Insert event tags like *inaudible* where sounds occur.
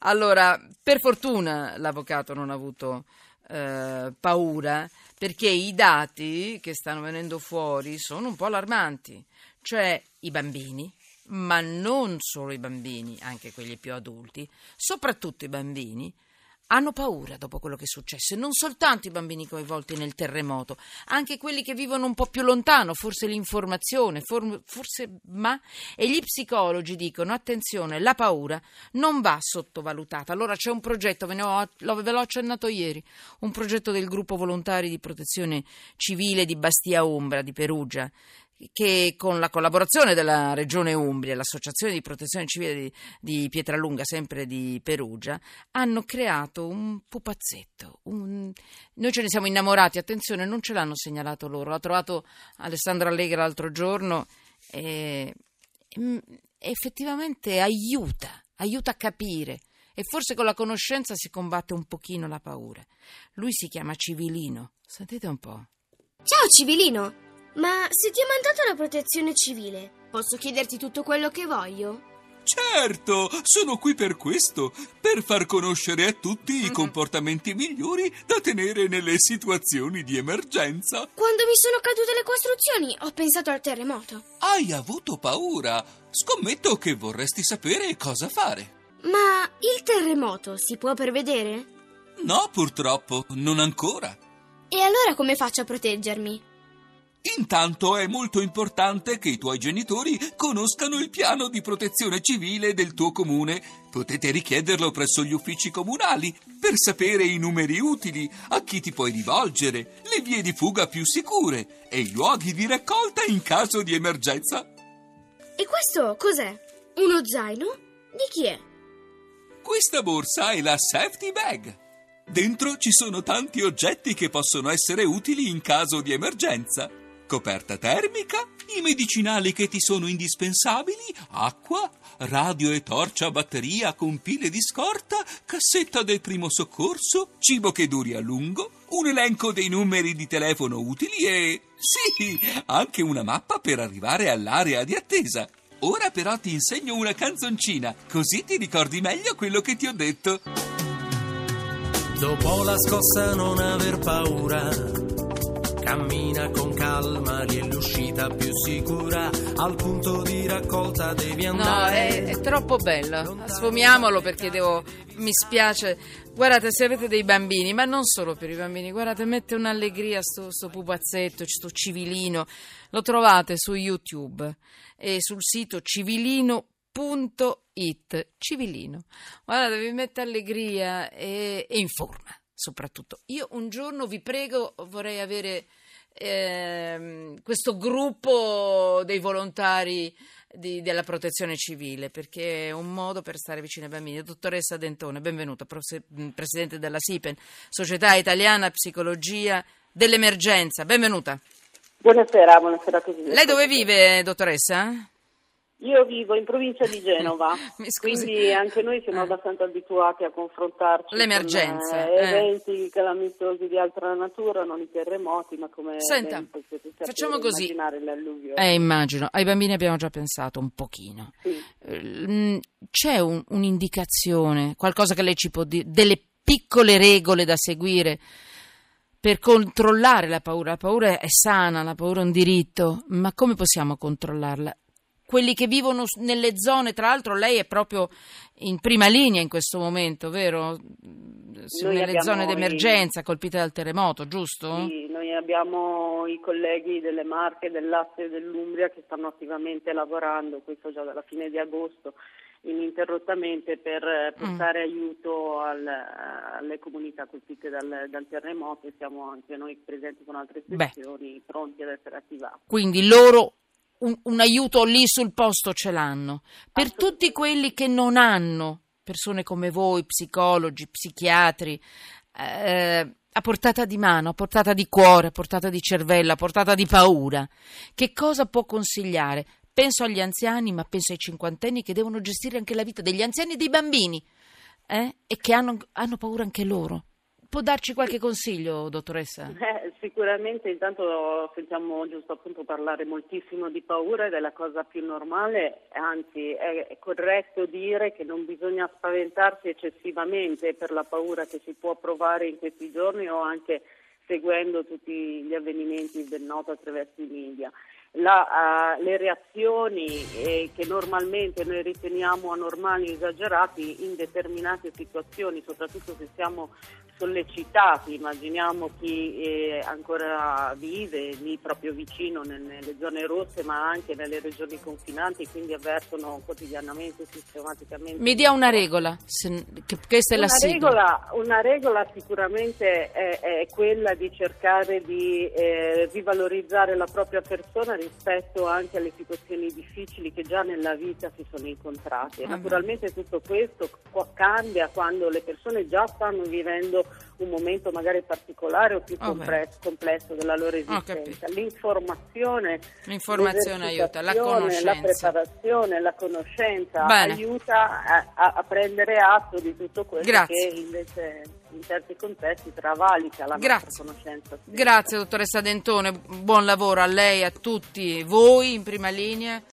Allora, per fortuna l'avvocato non ha avuto eh, paura perché i dati che stanno venendo fuori sono un po' allarmanti. Cioè i bambini, ma non solo i bambini, anche quelli più adulti, soprattutto i bambini, hanno paura dopo quello che è successo, e non soltanto i bambini coinvolti nel terremoto, anche quelli che vivono un po' più lontano, forse l'informazione, forse ma e gli psicologi dicono attenzione, la paura non va sottovalutata. Allora c'è un progetto, ve, ho, ve l'ho accennato ieri, un progetto del gruppo volontari di protezione civile di Bastia Umbra di Perugia che con la collaborazione della Regione Umbria e l'Associazione di Protezione Civile di, di, Pietralunga, sempre di Perugia, hanno creato un pupazzetto. Un... Noi ce ne siamo innamorati, attenzione, non ce l'hanno segnalato loro, l'ha trovato Alessandro Allegra l'altro giorno e, e effettivamente aiuta, aiuta a capire e forse con la conoscenza si combatte un pochino la paura. Lui si chiama Civilino, sentite un po'. Ciao Civilino! Ma se ti ha mandato la protezione civile, posso chiederti tutto quello che voglio? Certo, sono qui per questo, per far conoscere a tutti i mhm. comportamenti migliori da tenere nelle situazioni di emergenza. Quando mi sono cadute le costruzioni, ho pensato al terremoto. Hai avuto paura. Scommetto che vorresti sapere cosa fare. Ma il terremoto si può prevedere? No, purtroppo, non ancora. E allora come faccio a proteggermi? Intanto è molto importante che i tuoi genitori conoscano il piano di protezione civile del tuo comune. Potete richiederlo presso gli uffici comunali per sapere i numeri utili, a chi ti puoi rivolgere, le vie di fuga più sicure e i luoghi di raccolta in caso di emergenza. E questo cos'è? Uno zaino? Di chi è? Questa borsa è la safety bag. Dentro ci sono tanti oggetti che possono essere utili in caso di emergenza coperta termica, i medicinali che ti sono indispensabili, acqua, radio e torcia a batteria con pile di scorta, cassetta del primo soccorso, cibo che duri a lungo, un elenco dei numeri di telefono utili e, sì, anche una mappa per arrivare all'area di attesa. Ora però ti insegno una canzoncina, così ti ricordi meglio quello che ti ho detto. Dopo la scossa non aver paura Cammina con calma, lì è l'uscita più sicura. Al punto di raccolta devi andare. No, è, è troppo bello. Sfumiamolo perché devo. Mi spiace. Guardate, se avete dei bambini, ma non solo per i bambini, guardate, mette un'allegria sto, sto pupazzetto, sto civilino. Lo trovate su YouTube e sul sito civilino.it. Civilino. Guardate, vi mette allegria e, e informa soprattutto. Io un giorno vi prego, vorrei avere eh, questo gruppo dei volontari di, della protezione civile perché è un modo per stare vicino ai bambini. Dottoressa Dentone, benvenuta, presidente della SIPEN, Società Italiana Psicologia dell'Emergenza, benvenuta. Buonasera, buonasera a tutti. Lei dove vive, dottoressa? Io vivo in provincia di Genova, *laughs* quindi anche noi siamo eh. abbastanza abituati a confrontarci L'emergenza, con eh, eventi eh. calamitosi di altra natura, non i terremoti, ma come Senta, facciamo così. Eh, immagino, ai bambini abbiamo già pensato un pochino. Sì. Eh, c'è un, un'indicazione, qualcosa che lei ci può dire, delle piccole regole da seguire per controllare la paura. La paura è sana, la paura è un diritto, ma come possiamo controllarla? Quelli che vivono nelle zone, tra l'altro lei è proprio in prima linea in questo momento, vero? Noi nelle zone d'emergenza colpite dal terremoto, giusto? Sì, noi abbiamo i colleghi delle Marche, del Lazio e dell'Umbria che stanno attivamente lavorando, questo già dalla fine di agosto, ininterrottamente per mm. portare mm. aiuto al, alle comunità colpite dal, dal, terremoto e siamo anche noi presenti con altre sezioni pronti ad essere attivati. Quindi loro un, un aiuto lì sul posto ce l'hanno. Per tutti quelli che non hanno persone come voi, psicologi, psichiatri, eh, a portata di mano, a portata di cuore, a portata di cervello, a portata di paura, che cosa può consigliare? Penso agli anziani, ma penso ai cinquantenni che devono gestire anche la vita degli anziani e dei bambini eh? e che hanno, hanno paura anche loro. Può darci qualche consiglio, dottoressa? Eh, Sicuramente intanto sentiamo giusto appunto parlare moltissimo di paura ed è la cosa più normale, anzi è, corretto dire che non bisogna spaventarsi eccessivamente per la paura che si può provare in questi giorni o anche seguendo tutti gli avvenimenti del noto attraverso i media. La, uh, le reazioni eh, che normalmente noi riteniamo anormali o esagerati in determinate situazioni, soprattutto se siamo sollecitati, immaginiamo chi eh, ancora vive lì proprio vicino nelle zone rosse ma anche nelle regioni confinanti, quindi avvertono quotidianamente, sistematicamente. Mi dia una regola, se, che, questa è una la regola, una regola sicuramente è, è, quella di cercare di eh, rivalorizzare la propria persona rispetto anche alle situazioni difficili che già nella vita si sono incontrate. Naturalmente tutto questo cambia quando le persone già stanno vivendo un momento magari particolare o più oh complesso, complesso, della loro esistenza. L'informazione, L'informazione aiuta, la conoscenza. La preparazione, la conoscenza Bene. aiuta a, a, prendere atto di tutto quello Grazie. che invece in certi contesti travalica la Grazie. conoscenza. Grazie dottoressa Dentone, buon lavoro a lei e a tutti voi in prima linea.